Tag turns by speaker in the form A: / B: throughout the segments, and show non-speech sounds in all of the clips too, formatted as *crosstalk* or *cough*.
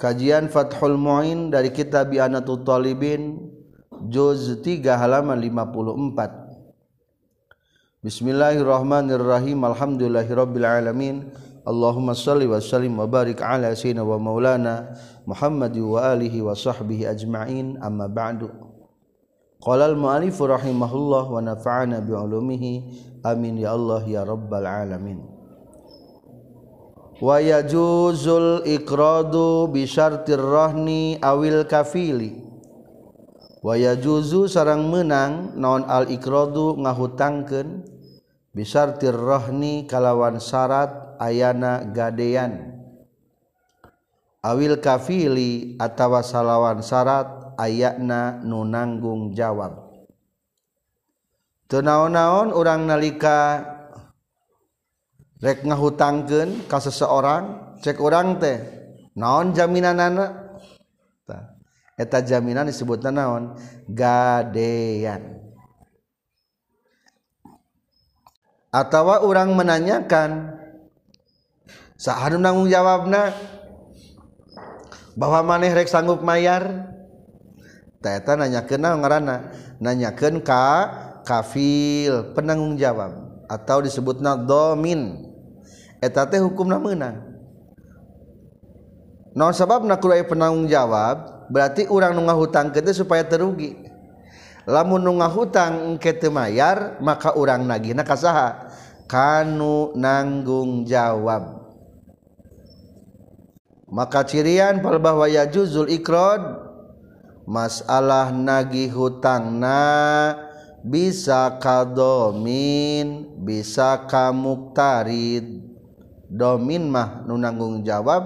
A: Kajian Fathul Muin dari kitab Bi'anatul Talibin Juz 3 halaman 54 Bismillahirrahmanirrahim. Alhamdulillahirabbil alamin. Allahumma salli wa sallim wa barik ala sayyidina wa maulana Muhammad wa alihi wa sahbihi ajma'in. Amma ba'du. Qala al-mu'alif rahimahullah wa nafa'ana bi ulumihi amin ya Allah ya rabbal alamin waya juzul iqradu bisyartir rahni awil kafili. Waya juzu sarang menang naon al iqradu ngahutangkeun bisyartir rahni kalawan syarat ayana gadean. Awil kafili atawa salawan syarat ayakna nu nanggung jawab. Teu naon-naon urang nalika rek ngahutangkeun ka seseorang cek orang teh naon jaminanana? Tah eta jaminan disebutna naon? Gadean. Atawa orang menanyakan sahanu nanggung jawabna? Bahwa maneh rek sanggup mayar? Teh eta nanyakeun naon ngaranna? Nanyakeun ka kafil penanggung jawab atau disebutna domin. eta teh hukumna menang non sabab nakulai penanggung jawab berarti orang nunggah hutang kita supaya terugi. Lamun nunggah hutang engke mayar maka orang nagih nah kasaha kanu nanggung jawab. Maka cirian pal ya juzul ikrod masalah nagih hutang na bisa kadomin bisa kamuktarid. domin mah nu nanggung jawab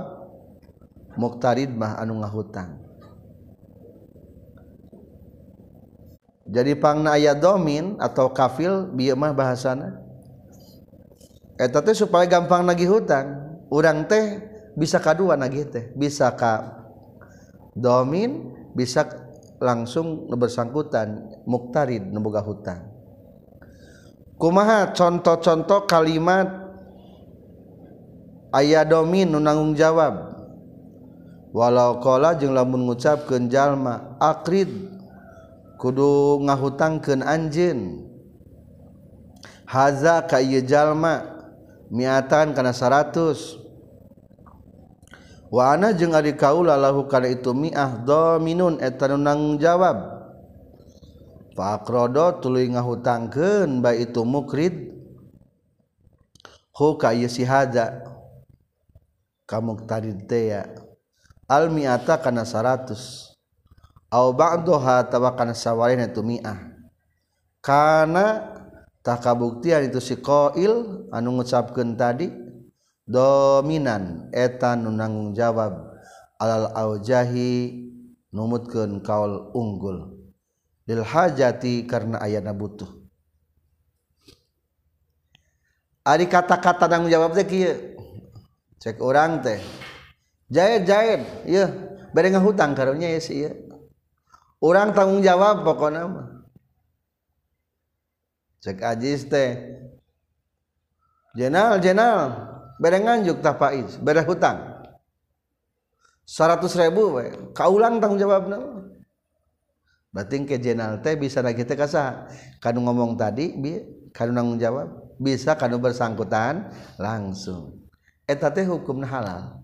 A: muktarid mah anu ngahutang. Jadi pangna aya domin atau kafil bieu mah bahasana. Eta teh supaya gampang nagih hutang urang teh bisa kadua nagih teh. Bisa ka domin bisa langsung bersangkutan muktarid nemboga hutang. Kumaha contoh-contoh kalimat aya domin nu nanggung jawab. Walau kola jeung lamun ngucap kejallma akrid kudu ngahutangkan anjin Haza kay miatan karena 100 Wana jeung adik kaula lahu karena itu miah dominun etan nanggung jawab. Pakrodo tuluy ngahutangkeun baik itu mukrid. Hu kay si haza. kamu tadi tea almiata karena 100 au ba'daha tawakan sawalina tu mi'ah. Kana tak kabuktian itu si koil anu ngucapkan tadi dominan etan nu nanggung jawab alal aujahi numutkan kaul unggul. Lil hajati karena ayana butuh. Ari kata-kata nanggung jawab teh kieu. cek orang teh. Jahit jahit iya. Bareng hutang karunya ya sih ya orang tanggung jawab pokoknya mah. Cek ajis teh. Jenal jenal. Bareng nganjuk tak pais bareng hutang. Seratus ribu we. kaulang tanggung jawab nama. berarti ke jenal teh bisa lagi teh kasah kanu ngomong tadi bi kanu tanggung jawab bisa kanu bersangkutan langsung. Hukum halal.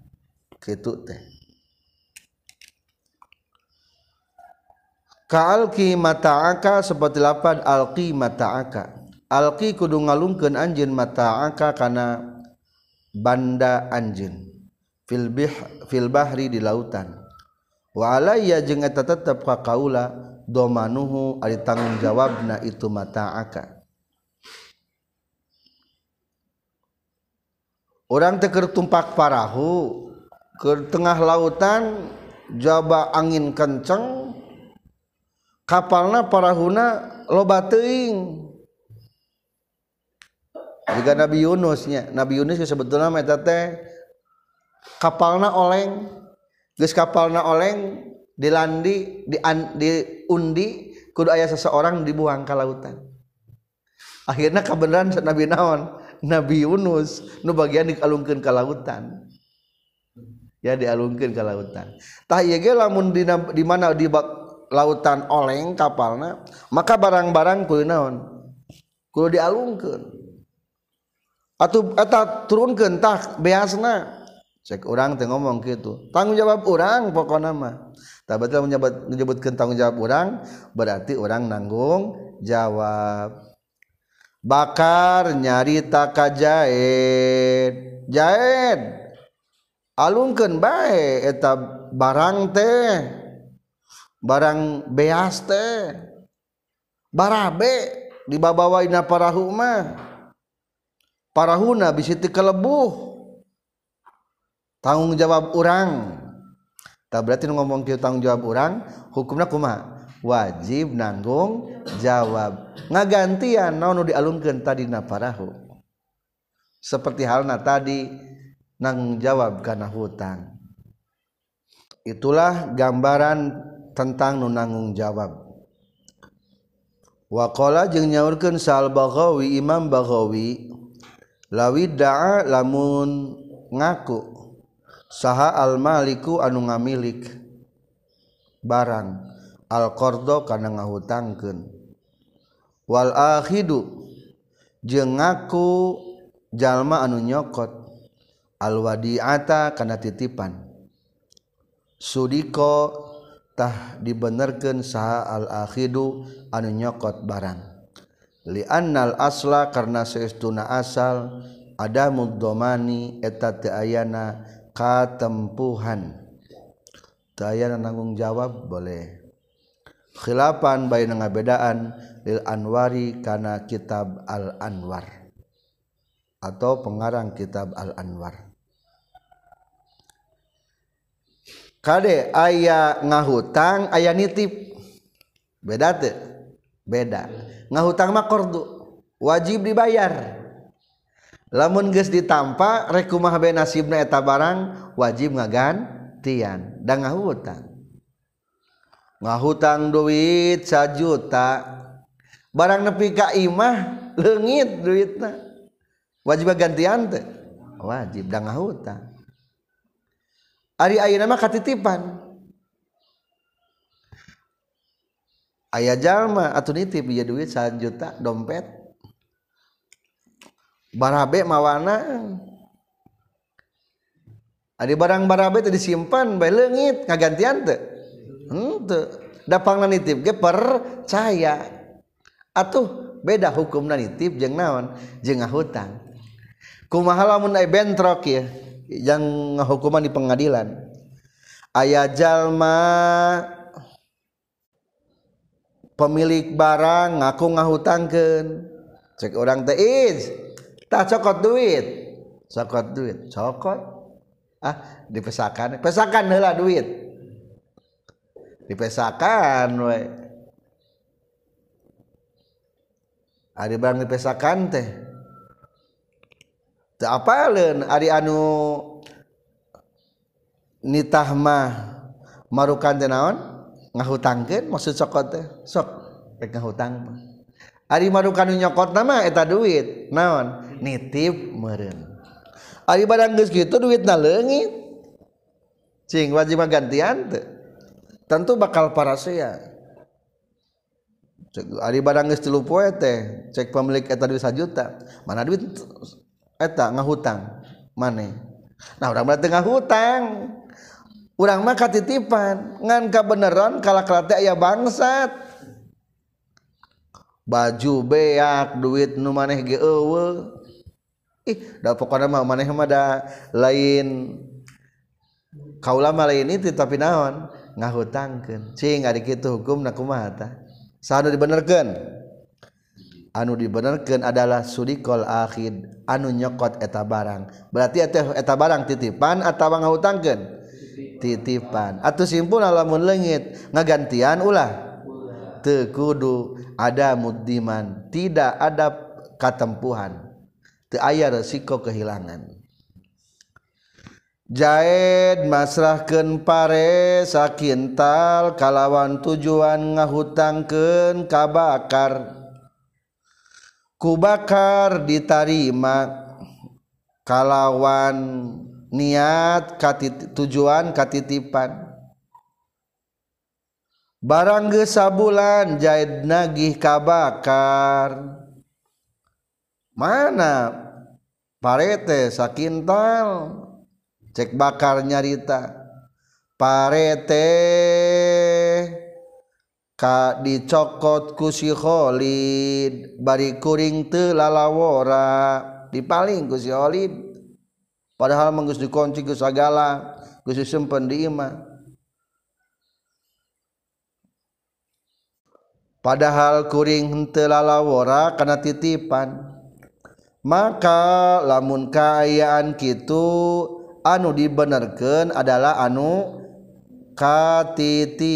A: Kalki mataaka seperti lapan alqi mataaka. Alqi kudu ngalungkeun anjeun mataaka kana banda anjeun. Fil bih fil bahri di lautan. Wa alayya jeung eta tetep ka kaula domanuhu ari tanggung jawabna itu mataaka orang teker tumpak parahu ke tengah lautan jaba angin kenceng kapalna parahuna loba teuing. Jika Nabi Yunusnya Nabi Yunus sebetulnya eta teh kapalna oleng. Geus kapalna oleng dilandi di, diundi kudu aya seseorang dibuang ke lautan. Akhirnya kebenaran Nabi Naon? Nabi Yunus nu bagian dikalungkeun ka lautan. Ya dialungkeun ka lautan. Tah ieu ge lamun di di mana di lautan oleng kapalna maka barang-barang kudu naon? Kudu dialungkeun. Atuh eta turunkeun tah beasna cek orang teh ngomong gitu tanggung jawab orang pokoknya mah. Tak betul menyebut menyebutkan tanggung jawab orang berarti orang nanggung jawab. bakar nyarita ka jahit Jaed alungkan baik eta barang teh. Barang beas teh. Barabe dibabawaina parahu mah. Parahuna bisi teu kelebuh. Tanggung jawab orang tak berarti ngomong kieu tanggung jawab orang hukumnya kuma wajib nanggung jawab ngagantian naon dialungkeun tadi naparahu seperti halnya tadi nang jawab karena hutang. Itulah gambaran tentang nunanggung jawab. Wakola jeung nyaurkeun sal baghawi imam baghawi lawi da'a lamun ngaku saha al maliku anu ngamilik barang al qardo kana ngahutangkeun. wal akhidu. Jeung ngaku jalma anu nyokot. Al wadiata kana titipan. Sudiko tah dibenerkeun saha al akhidu anu nyokot barang. Liannal asla karena seestuna asal ada muddomani eta teu ayana katempuhan. Teu ayana nanggung jawab boleh. Khilapan bae ngabedaan lil anwari kana kitab al anwar atau pengarang kitab al anwar Kade aya ngahutang aya nitip. Beda tuh beda. Ngahutang mah kordu. Wajib dibayar. Lamun geus ditampa rek kumaha bae nasibna eta barang wajib ngagantian. Da ngahutang. Ngahutang duit sajuta barang nepi ka imah leungit duitna. Wajib gantian teh. Wajib da ngahutang ari ayeuna mah katitipan. Aya jalma atuh nitip dia duit 1 juta dompet. Barabe mawana. Adi barang barabe tadi simpan bae leungit ngagantian teh. Henteu. Da pangna nitip ge percaya. Atuh beda hukumna nitip jeung naon? Jeung ngahutang. Kumaha lamun aya bentrok ya? yang hukuman di pengadilan? Ayah jalma pemilik barang ngaku ngahutangkeun. Cek orang teh tak cokot duit. Cokot duit. Cokot? Ah dipesakan. Pesakan heula duit. Dipesakan we Ari barang dipesakan teh. Teu apaleun ari anu nitah mah marukan teh naon? Ngahutangkeun maksud sokot teh. Sok rek ngahutang mah. Ari marukan nu nyokot nama eta duit. Naon? Nitip meureun. Ari barang geus kitu duitna leungit. Cing wajib gantian teu Tentu bakal parasea. Ari barang geus 30 poe teh cek pemilik eta duit 1 juta. Mana duit eta ngahutang mane. Nah urang berarti ngahutang. Urang mah katitipan ngan kabeneran kala kala teh aya bangsat. Baju beak duit nu maneh ge eueuh. Ih, da pokona mah maneh mah da lain kaula mah lain itu tapi naon ngahutangkeun. Cing ari kitu hukumna kumaha tah? sana dibenerkan anu dibenarkan adalah surikol akhid anu nyokot eta barang. Berarti eta, barang titipan atau ngautangkan titipan. Atau simpul alamun lengit ngagantian ulah. Tekudu ada mudiman tidak ada katempuhan. Te ayah resiko kehilangan. Jaed masrahken pare sakintal kalawan tujuan ngahutangken kabakar kubakar ditarima kalawan niat katit, tujuan katitipan barang gesabulan jahit nagih kabakar mana? Parete sakintal cek bakar nyarita. Parete. Ka dicokot ku si Khalid. Bari kuring teu lalawora. Dipaling ku si Khalid. Padahal menggus dikunci ku sagala ku simpen di imah padahal kuring henteu lalawora kana titipan. Maka lamun kaayaan kitu anu dibenerken adalah anu katitipan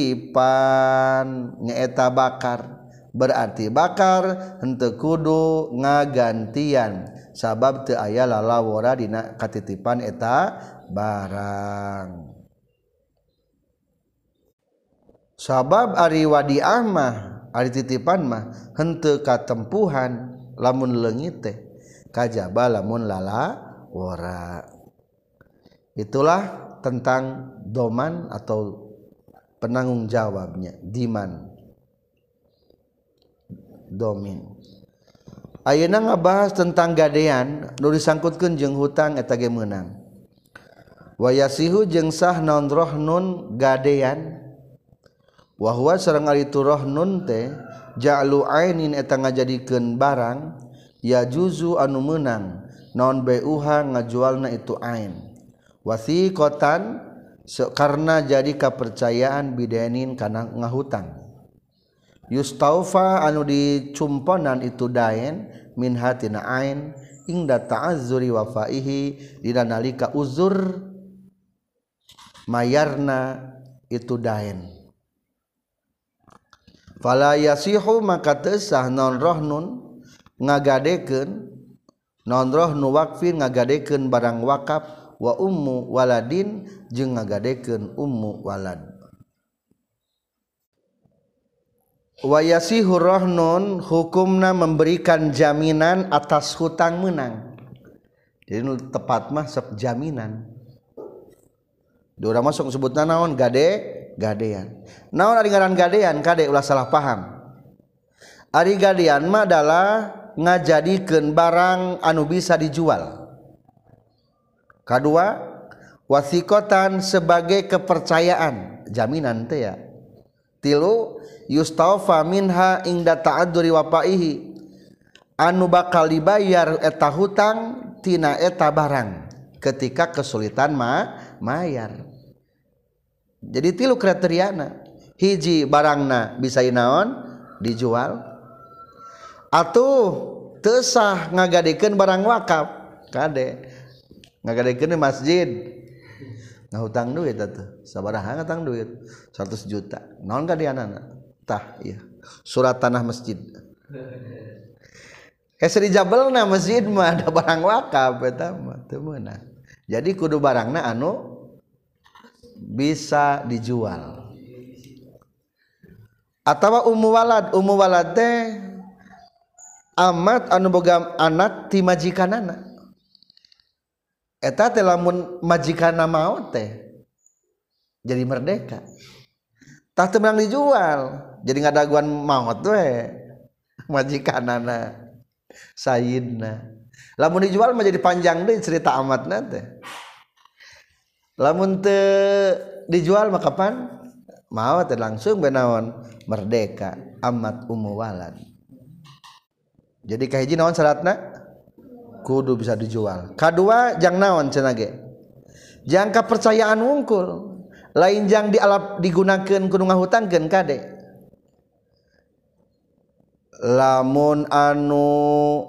A: nyaeta bakar. Berarti bakar henteu kudu ngagantian. Sabab teu aya lalawara dina katitipan eta barang. Sabab ari wadiah mah ari titipan mah henteu katempuhan lamun leungit teh. Kajaba lamun lala wara itulah tentang doman atau penanggung jawabnya diman. Domin. Ayeuna ngabahas tentang gadean nu disangkutkeun jeung hutang eta ge meunang. Wayasihu jeung sah naon rohnun gadean? Wa huwa sareng ari tu rohnun teh ja'lu ainin eta ngajadikeun barang ya juzu anu meunang. Naon beuha ngajualna itu ain. Wasiqatan karena jadi kepercayaan bidenin karena ngahutang yustaufa anu dicumponan itu daen min hatina ain ingda ta'azzuri wafaihi dina nalika uzur mayarna itu daen. Fala yasihu maka tesah non rohnun ngagadeken nonroh nuwakfir ngagadeken barang wakaf wa ummu waladin jeung ngagadekeun ummu walad wayasihur rahnon hukumna memberikan jaminan atas hutang menang jadi tepat mah sok jaminan Dora masuk sebutna naon gade gadean. Naon ari ngaran gadean kade ulah salah paham. Ari gadean mah adalah ngajadikeun barang anu bisa dijual. kedua wasikotan sebagai kepercayaan. Jaminan teh ya. Tilu yustaufa minha ingda ta'adzuri wapaihi. Anu bakal dibayar eta hutang tina eta barang. Ketika kesulitan ma mayar. Jadi tilu kriteriana. Hiji barangna bisa naon dijual. Atau tesah ngagadekeun barang wakaf. Kade. ngagadekeun masjid. Nah hutang duit atuh. Sabaraha ngatang duit. 100 juta. Naon ka dianana tah iya. Surat tanah masjid. *laughs* Esri jabelna masjid mah ada barang wakaf eta mah teu meunang jadi kudu barangna anu bisa dijual. Atau umu walad. Umu walad teh amat anu boga anak ti majikanana. Eta teh lamun majikana mau teh jadi merdeka. Tah teu dijual jadi ngadaguan maut we *laughs* majikanana sayidna lamun dijual mah jadi panjang deh cerita amatna teh. Lamun teu dijual mah kapan? Mau teh langsung benaon merdeka amat ummu walad jadi kahiji naon syaratna kudu bisa dijual. Kedua jang naon cenage jangka percayaan wungkul. Lain jang di alap digunakan kudu ngahutangkeun kade lamun anu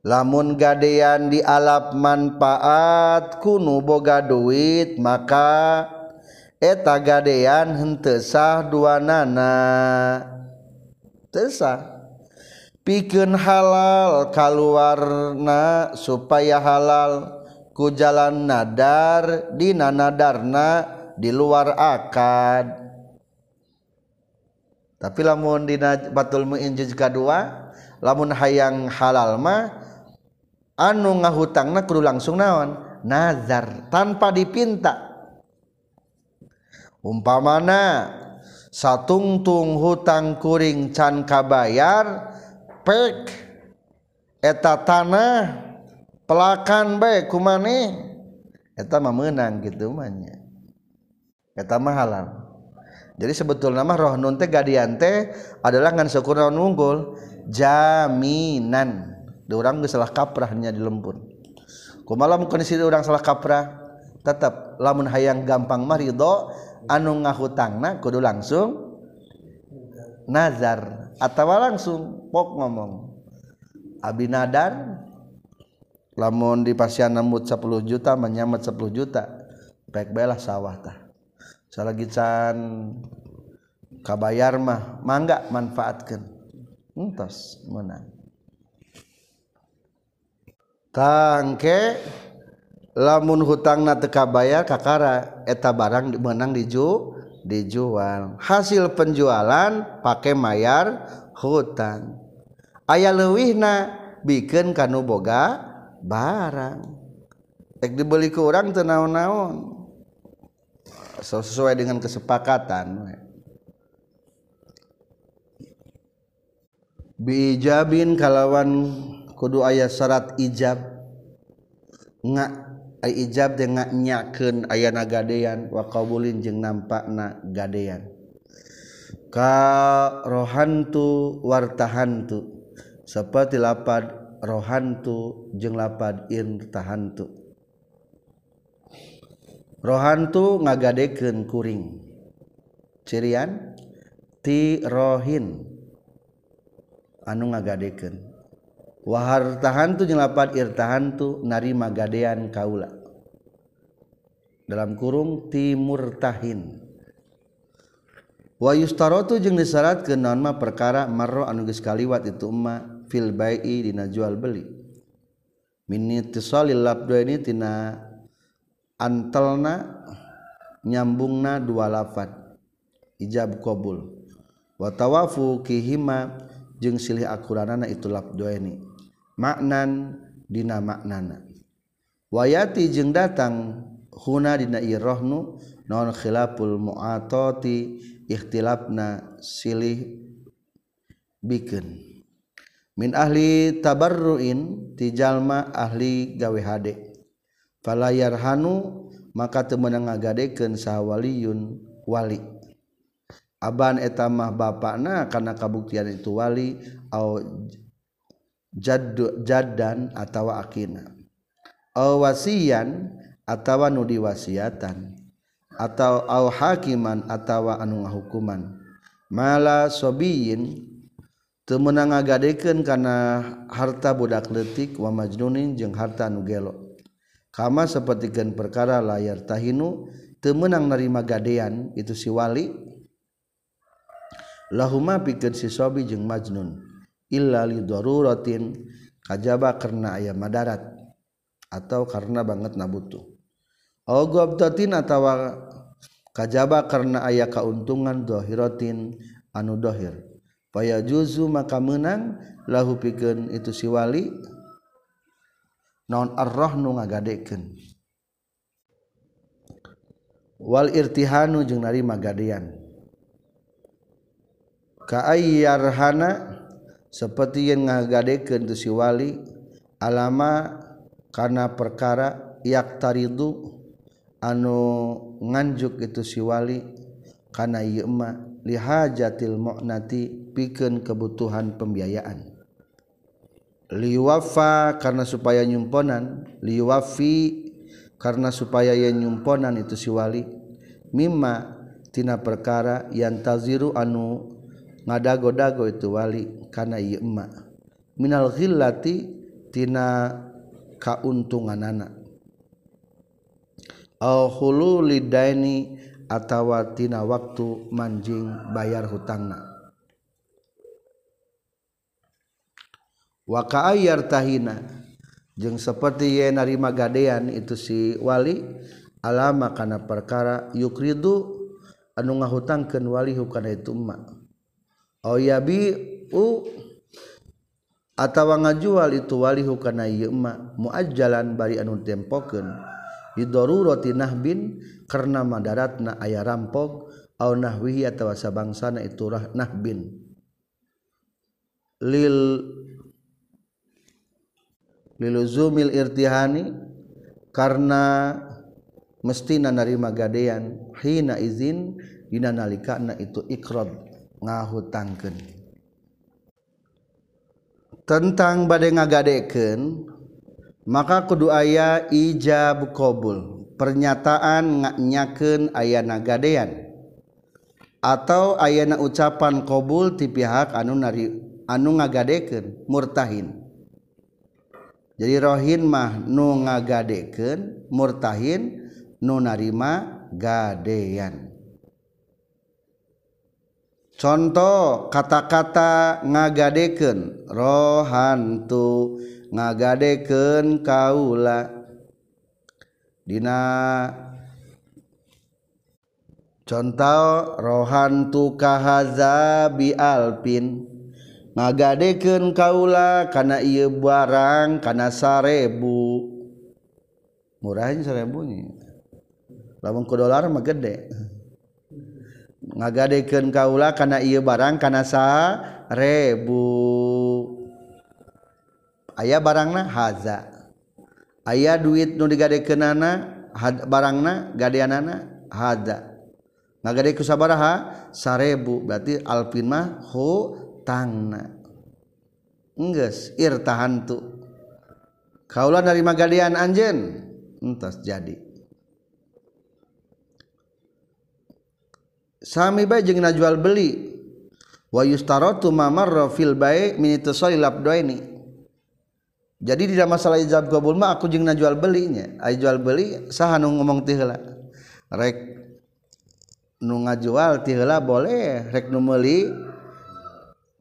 A: lamun gadean di alap manfaat kuno boga duit maka eta gadean henteu sah duanana. Teu sah. piken halal kalwarna supaya halal. Ku jalan nadar di nanadarna di luar akad. Tapi lamun di batul muinjiz kedua lamun hayang halal mah anu ngahutangna kudu langsung naon? Nazar tanpa dipinta. Umpamana satungtung hutang kuring can kabayar pek eta tanah pelakan baik kumane eta mah menang gitu mahnya eta mah halal. Jadi sebetulnya mah roh nun teh gadian teh adalah ngan syukur unggul jaminan. Di orang salah kaprahnya di lembur kumala mungkin si orang salah kaprah tetap lamun hayang gampang mah ridho anu ngahutangna kudu langsung nazar. Atau langsung pok ngomong abi nadar lamun di pasian nambut 10 juta menyamet 10 juta baik belah sawah tah. Salagi can kabayar mah mangga manfaatkan entos menang tangke lamun hutang na teka bayar kakara eta barang menang diju dijual. Hasil penjualan pakai mayar hutang. Ayah lewihna bikin kanu boga barang. Tek dibeli ke orang tenaun-naun sesuai dengan kesepakatan. Bijabin kalawan kudu ayah syarat ijab. Nggak ijab dengan nyaken ayana gadean wa jeng nampak na gadean. Ka rohantu wartahantu. Seperti lapad rohantu jeng lapad irtahantu rohantu ngagadeken kuring. Cirian? Ti rohin. Anu ngagadeken wahar tahantu jeung irtahantu narima gadean kaula. Dalam kurung timur tahin. Wa yustarotu jeung disyaratkeun naon mah perkara marro anu geus kaliwat itu emma fil bai'i dina jual beli. Min ittisalil labdaini tina antelna nyambungna dua lafad. Ijab qabul. Wa tawafu kihima jeung silih akuranana itu labdaini maknan dina maknana. Wayati jeung datang huna dina irahnu non khilaful mu'atati ikhtilafna silih bikin min ahli tabarruin ti jalma ahli gawe hade. Falayarhanu maka temenang ngagadekeun sawaliyun wali. Aban etamah bapakna karena kabuktian itu wali au jaddu, jaddan atau akina. Awasian atau nu diwasiatan atau au hakiman atau anu ngahukuman. Mala sobiyin temenang agadekeun karena harta budak letik wa majnunin jeung harta anu gelo. Kama sapertikeun perkara layar tahinu temenang narima gadean itu si wali lahuma pikeun si sobi jeung majnun. illa lidoruratin kajaba karena ayam madarat atau karena banget nabutu. Au gobtatin atawa kajaba karena ayah kauntungan dohirotin anu dohir. Paya juzu maka menang lahu pikeun itu si wali naon arroh ngagadekeun. Wal irtihanu jeung narima gadean. Ka ayyarhana seperti yang ngagadekeun tu si wali alama karena perkara yak taridu anu nganjuk itu si wali karena ieu mah lihajatil mu'nati pikeun kebutuhan pembiayaan. Liwafa karena supaya nyumponan liwafi karena supaya yang nyumponan itu si wali mimma tina perkara yang taziru anu ngadago-dago itu wali kana ieu emak. Minal ghillati tina kauntungan anak au hululi daini atawa tina waktu manjing bayar hutangna. Wa ka'ayyar tahina jeung seperti ye narima gadean itu si wali alama kana perkara yukridu anu ngahutangkeun wali hukana itu emak. Oh yabi u atawa ngajual itu wali hukana ieu ma muajjalan bari anu tempokeun idorurati nahbin karena madaratna aya rampok. Au nahwihi atawa sabangsana itu rah nahbin. Lil liluzumil irtihani karena mestina narima gadean. Hina izin dina nalikana itu ikrad ngahutangkeun. Tentang badai ngagadeken maka kudu aya ijab qabul pernyataan ngaknyakeun aya nagadean atau ayana ucapan qabul ti pihak anu nari anu ngagadeken murtahin. Jadi rohin mah nu ngagadeken murtahin nu narima gadean. contoh kata-kata ngagadeken rohantu ngagadeken kaula. Dina contoh rohantu kahaza bi alpin. Ngagadeken kaula kana ieu barang kana sarebu. Murahnya sarebunya lamun ku dolar mah gede. ngagadeken kaula kana ieu barang kana sa rebu. Aya barangna haza. Aya duit nu digadekeunana barangna gadeanana haza. Ngagade ku sabaraha sarebu berarti alpin mah hutangna enggeus irtahantu kaulah dari magadian anjen entas jadi. Sami bae jeung jual beli. Wa yustaratu mamarra fil bai' min itisali labdaini. Jadi di masalah ijab kabul mah aku jeung jual belinya. Ai jual beli saha nu ngomong teh heula? Rek nu ngajual teh heula boleh rek nu meuli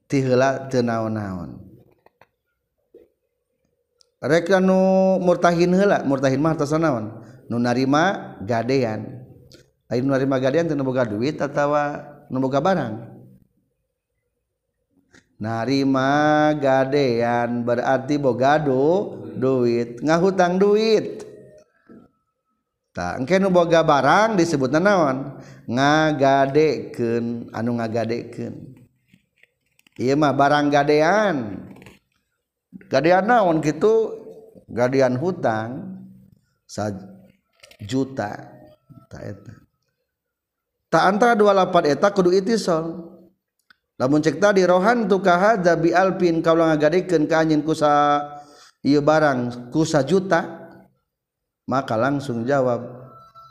A: naon-naon. Nu murtahin hela murtahin naon? Nun narima gadean lain nerima gadean teu boga duit atawa nu barang. Narima gadean berarti bogado duit ngahutang duit. Tak engke nu boga barang disebut nanawan ngagadeken anu ngagadeken iya mah barang gadean. Gadean naon gitu gadean hutang sajuta. tak tak antara dua lapan eta kudu itisol. Lamun cek tadi rohan tu kahadza bi alpin kau langa gadekan anjeun kusa iya barang kusa juta maka langsung jawab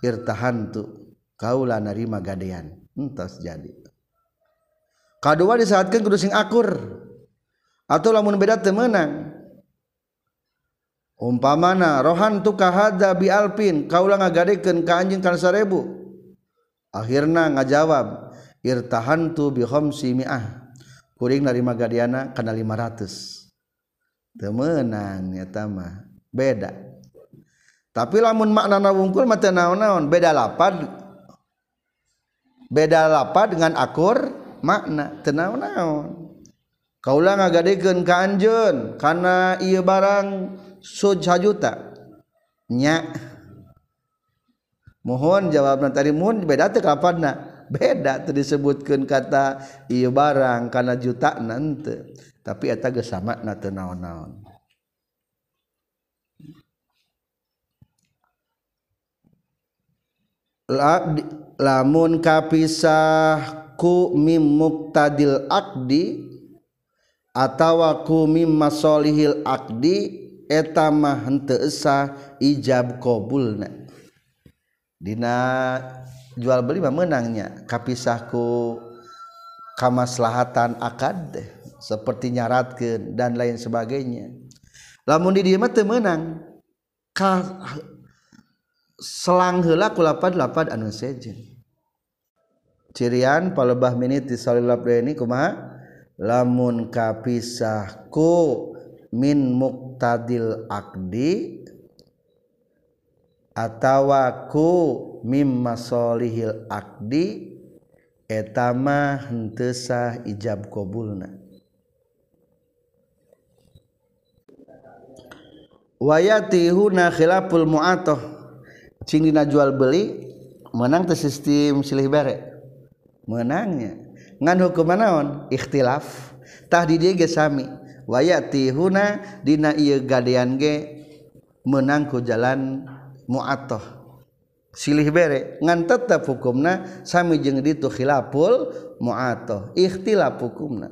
A: irtahan tuh kau lah nerima gadean. Entah jadi. Kadua disaatkeun kudu sing akur. Atau lamun beda temenang. umpamana rohan tu kahadza bi alpin kau langa gadekan anjeun kan 1000 akhirnya ngajawab irtahantu bihom simiah kuring dari magadiana kana 500 temenan ya tama beda. Tapi lamun makna wungkul mata naon-naon. Beda lapad. Beda lapad dengan akur makna. Tenaon-naon kaulah ngagadekeun ka anjeun karena iya barang sojajuta nyak mohon jawabna tadi mohon beda teh kapanna beda teu disebutkeun kata ieu barang kana juta nanti tapi eta sama na teu naon-naon. Lamun kapisah mim muktadil akdi atawaku mim masolihil akdi eta mah henteu esa ijab qabulna Dina jual beli mah menangnya kapisahku kamaslahatan akad seperti nyaratkan dan lain sebagainya. Lamun di dieu mah teu meunang. Ka selang heula ku lapad-lapad anu sejen. Cirian palebah minit di salilap ini kumaha? Lamun kapisahku min muktadil akdi atawaku mimma solihil akdi etama hentesah ijab kobulna wayati huna khilapul mu'atoh. Cing dina jual beli menang teh sistem silih bare. Menangnya. Ngan hukum naon ikhtilaf. Tah di dieu ge sami. Wayati huna dina ieu gadean ge menang ku jalan muatoh silih bere ngan tetap hukumna sami jeung ditu khilaful muatoh ikhtilaf hukumna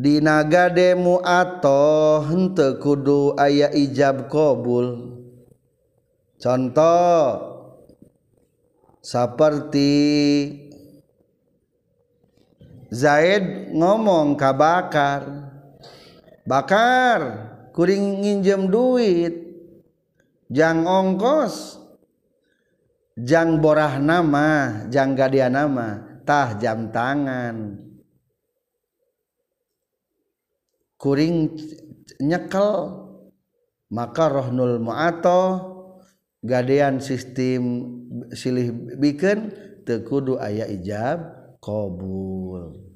A: Dina gade muatoh henteu kudu aya ijab qabul. Contoh seperti Zaid ngomong ka Bakar. Bakar kuring nginjem duit. jangan ongkos. Jangan borah nama. Jangan gadia nama. Tah jam tangan. Kuring nyekel. Maka rohnul mu'ato. Gadean sistem silih bikin. Tekudu ayah ijab kobul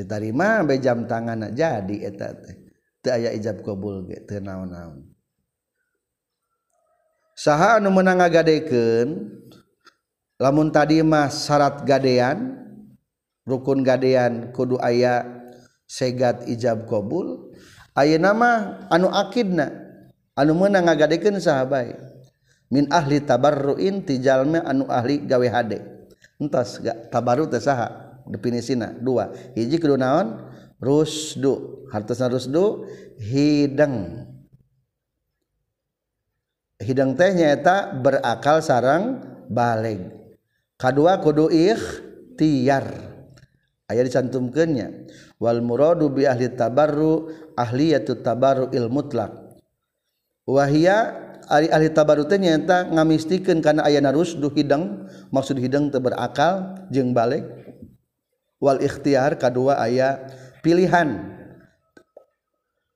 A: ditarima be jam tangan jadi eta teh. Teu aya ijab kobul ge teu naon-naon. saha anu meunang ngagadekeun lamun tadi mah syarat gadean rukun gadean kudu aya segat ijab qabul ayeuna mah anu akidna anu meunang ngagadekeun sahabai min ahli tabarruin tijalma anu ahli gawe hade. Entos tabarru teh saha definisina dua. Hiji kudu naon? Rusdu. Hartosna rusdu hideng. hidang teh nyaeta berakal sarang balik kedua kudu ikhtiar ayat dicantumkannya wal muradu bi ahli tabarru ahliyatu tabarru il mutlak. Wahia ari ahli tabarru teh nyaeta ngamistikeun kana ayana rusdu hidang. Maksud hidang teu berakal jeng balik wal ikhtiar kedua ayat pilihan.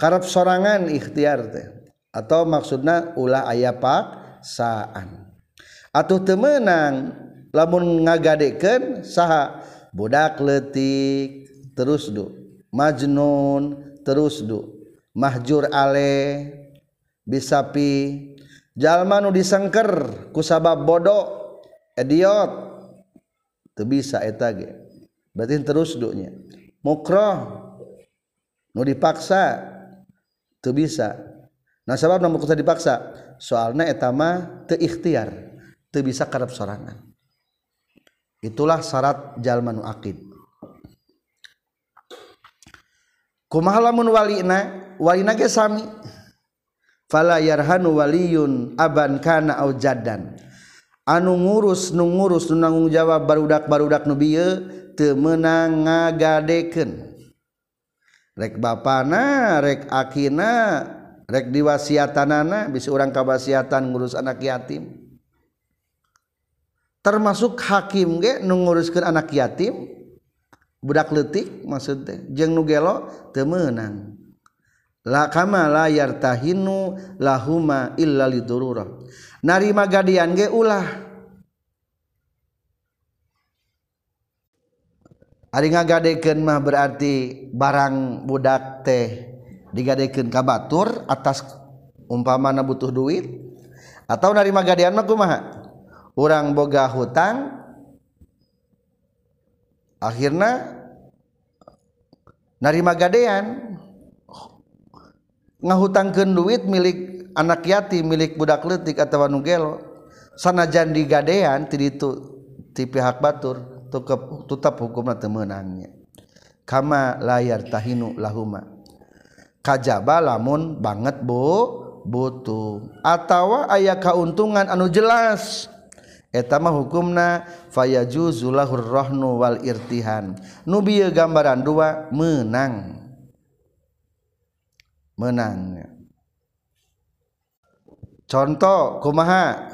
A: Karep sorangan ikhtiar teh. atau maksudnya ulah ayah paksaan. Atau temenang lamun ngagadekeun saha? Budak letik terus du. Majnun terus du. Mahjur ale bisapi. Jalma nu disengker ku sabab bodoh idiot. Teu bisa eta ge. Berarti terus du nya. Mukroh nu dipaksa teu bisa. nah sabab namun kita dipaksa. Soalnya etama te ikhtiar te bisa karep sorangan. Itulah syarat jalmanu akid kumaha lamun walina? Walina ge sami. Fala yarhanu waliyun aban kana au jaddan. Anu ngurus nu ngurus nu nanggung jawab barudak barudak nu bieu teu meunang ngagadekeun. Rek bapana rek akina rek diwasiatanana bisa orang kabasiatan ngurus anak yatim. Termasuk hakim ge nu nguruskeun anak yatim budak leutik maksud teh jeung nu gelo teu meunang. La kama la yartahinu lahuma illa lidururah narima gadian ge ulah. Ari ngagadekeun mah berarti barang budak teh. digadekan ka batur atas umpamana butuh duit atau narima gadean mah kumaha? Urang boga hutang akhirnya narima gadean. Ngahutangkeun duit milik anak yatim milik budak leutik atau nu gelo. Sanajan digadean ti ditu ti pihak batur tetap hukumna teu meunangnya. Kama layar tahinu lahuma. kajaba lamun banget Bu. Butuh. Atawa aya kauntungan anu jelas. Etama hukumna fayajuzulahurrohnu wal irtihan. Nubi gambaran dua menang. Menang. Contoh kumaha?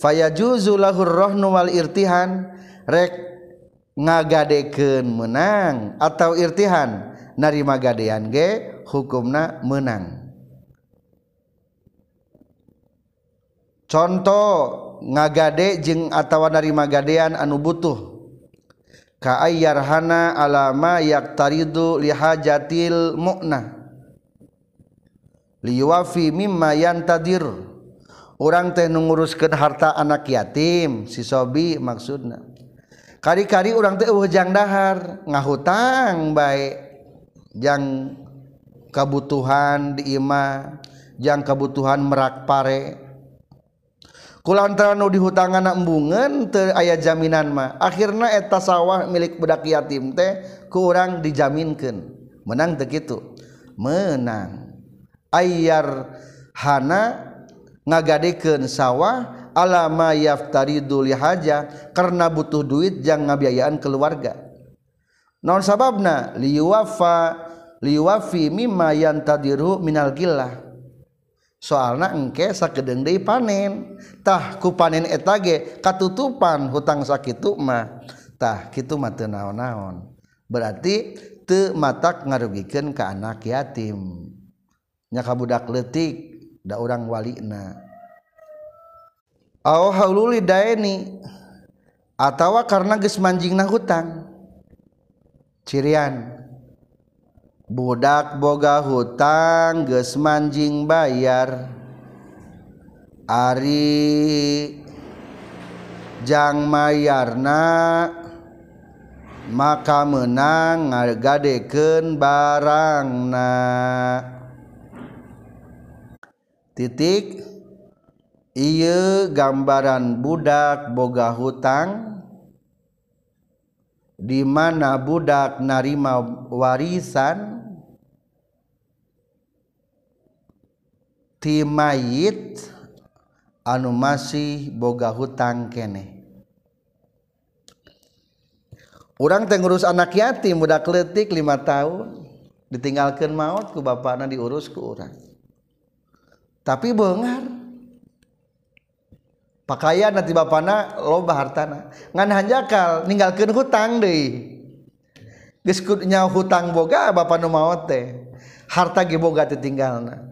A: Fayajuzulahurrohnu wal irtihan rek ngagadeken menang atau irtihan? narima gadean ge hukumna menang. Contoh ngagade jeung atawa narima gadean anu butuh. Ka ayyarhana alama yaktaridu lihajatil mu'na liwafi mimma yantadir. Orang teh nguruskeun harta anak yatim si sobi maksudna. Kari-kari orang teh eueuh dahar ngahutang baik yang kebutuhan diima yang kebutuhan merak pare. Kulantara kulantaranu dihutangan embungen aya jaminan mah. Akhirnya eta sawah milik budak yatim teh kurang dijaminkan menang begitu menang. Ayar hana ngagadekeun sawah alama yaftaridul haja karena butuh duit jangan ngabiayaan keluarga. Non sababna? Liwafa liwafi mimma yantadiru minal gillah. Soalna engke sakeudeung deui panen. Tah ku panen eta ge katutupan hutang sakitu mah. Tah kitu mah teu naon-naon. Berarti teu matak ngarugikeun ka anak yatim. Nya ka budak leutik da urang walina. Au haululi daeni atawa karena geus manjingna hutang. Cirian. budak boga hutang geus manjing bayar. Ari jang mayarna maka menang ngagadeken barangna. Titik ieu gambaran budak boga hutang di mana budak narima warisan timayit anu masih boga hutang kene. Orang tengurus anak yatim budak letik lima tahun ditinggalkan maut ku bapakna diurus ku orang tapi bengar pakaian nanti bapana loba hartana. Ngan hanjakal ninggalkeun hutang deh diskutnya hutang boga bapak nu maot teh. Harta ge boga teu tinggalna.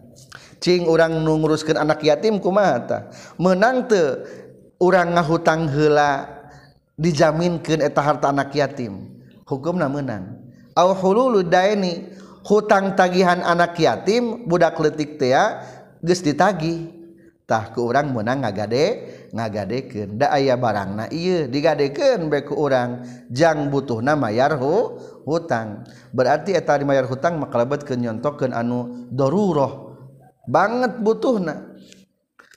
A: Cing urang nu nguruskeun anak yatim kumaha tah? Meunang teu urang ngahutang heula dijaminkeun eta harta anak yatim. Hukumna meunang au hululu daini hutang tagihan anak yatim budak leutik teh geus ditagih. Tah ku urang meunang ngagade ngagadeken nda aya barang na iya digadeken beku orang jang butuh nama namayarho hutang. Berarti eta dimayar hutang maka lebet ke nyontokeun anu daruroh banget butuh na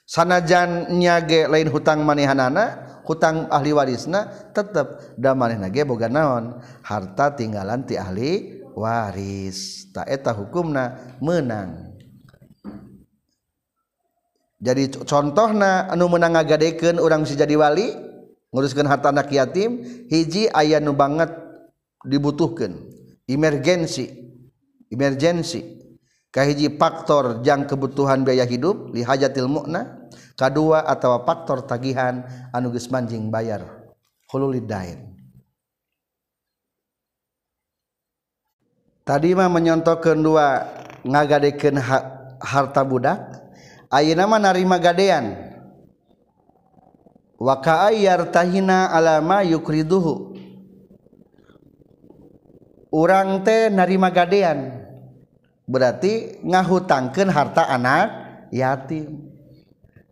A: sanajan nyage lain hutang manehanana hutang ahli warisna tetep da manehna ge boga naon? Harta tinggalan ti ahli waris. Ta eta hukumna menang. jadi contoh na anu menang ngagadeken orang bisa jadi wali nguruskan harta anak yatim hiji ayah nu banget dibutuhkan emergensi emergensi kahiji faktor jang kebutuhan biaya hidup li hajatil mu'na. Kedua atau faktor tagihan anu geus manjing bayar hululidain tadi mah menyontohkan dua ngagadekeun harta budak ayeuna mah narima gadean. Wa ka'ayyartahina alama yukriduhu. Urang teh narima gadean. Berarti ngahutangkeun harta anak yatim.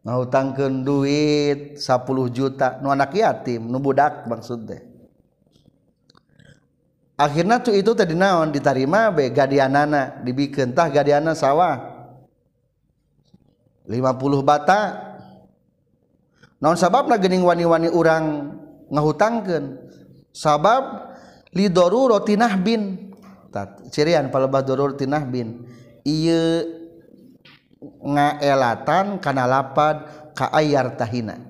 A: Ngahutangkeun duit 10 juta nu anak yatim nu budak maksud teh. Akhirnya tuh itu tadi naon ditarima be gadianana dibikeun tah gadiana sawah. 50 bata. Non sabab na gening wani-wani orang ngahutangkan sabab lidoru rotinah bin. Cirian palebah dorur tinah bin. Iya ngaelatan kana lapad ka ayar tahina.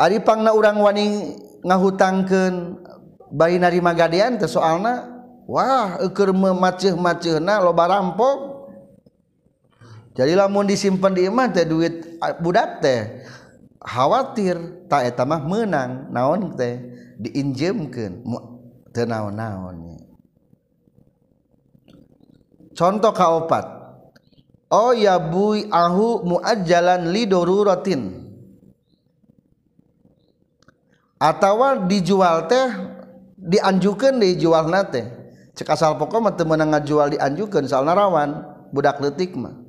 A: Ari pangna urang wani ngahutangkeun bari narima gadean teh soalna wah eukeur maceuh-maceuhna loba rampok. Jadi lamun disimpan di imah teh duit budak teh. Khawatir tak eta mah menang naon teh? Diinjemkeun teu naon-naon contoh kaopat. Oh ya bui ahu muajjalan li daruratin. Atawa dijual teh dianjukeun dijual teh. Cek asal pokok mah teu meunang ngajual dianjukeun rawan budak detikmah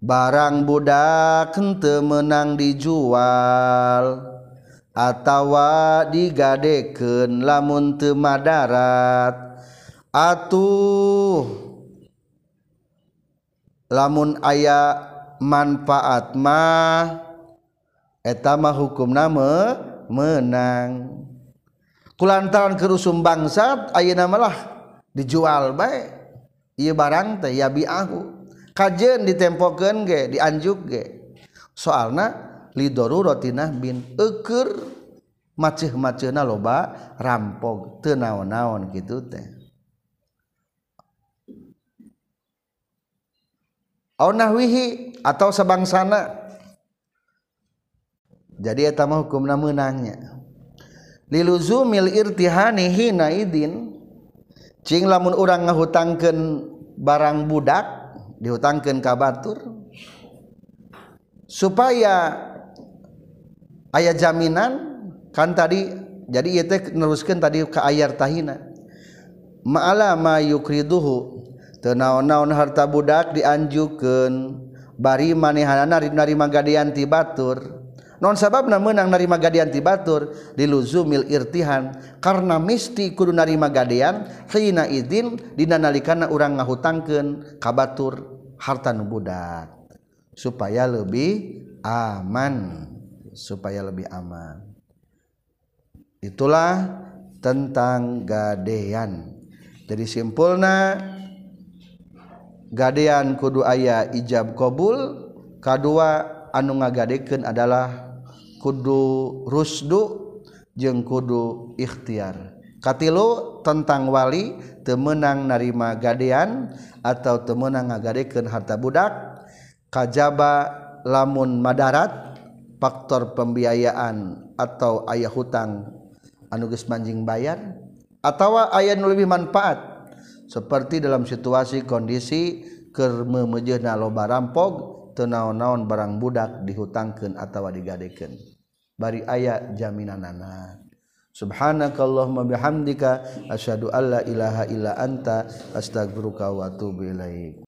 A: barang budak hente menang dijual atawa digadeken lamun teu madarat. Atuh lamun aya manfaat mah eta mah hukumna me menang. Kulantaran kerusum bangsat ayeuna malah dijual bae. Ieu barang teh ya biahu. kajen ditempokeun ge dianjuk ge. Soalna lidoru rotinah bin eker maceh macehna loba rampog teu naon-naon kitu teh. Au nahwihi atau sebangsana jadi eta mah hukumna meunangnya. Liluzumil irtihani hina idin. Cing lamun urang ngahutangkeun barang budak dihutangkan kabatur supaya ayah jaminan kan tadi jadi ia teh neruskan tadi ke ayar tahina. Ma'ala ma yukriduhu teu naon-naon harta budak dianjukeun bari manehanana narima gadean ti batur. non sababna menang narima gadian ti batur diluzumil irtihan. Karena misti kudu narima gadian hina idin dina nalikana urang ngahutangkeun kabatur harta nu budak. Supaya lebih aman. Supaya lebih aman. Itulah tentang gadean. Jadi simpulna gadean kudu aya ijab kobul kedua anu ngagadeken adalah kudu rusdu jeung kudu ikhtiar. Katilu tentang wali temenang narima gadean atau temenang ngagadekeun harta budak kajaba lamun madarat faktor pembiayaan atau ayah hutang anuges manjing bayar atau ayah lebih manfaat. Seperti dalam situasi kondisi keur meumeujeuna loba rampog tenaon-naon barang budak dihutangkan atau digadekeun. bari aya jaminanana. Subhanakallahumma bihamdika asyhadu alla ilaha illa anta astaghfiruka wa atubu ilaik.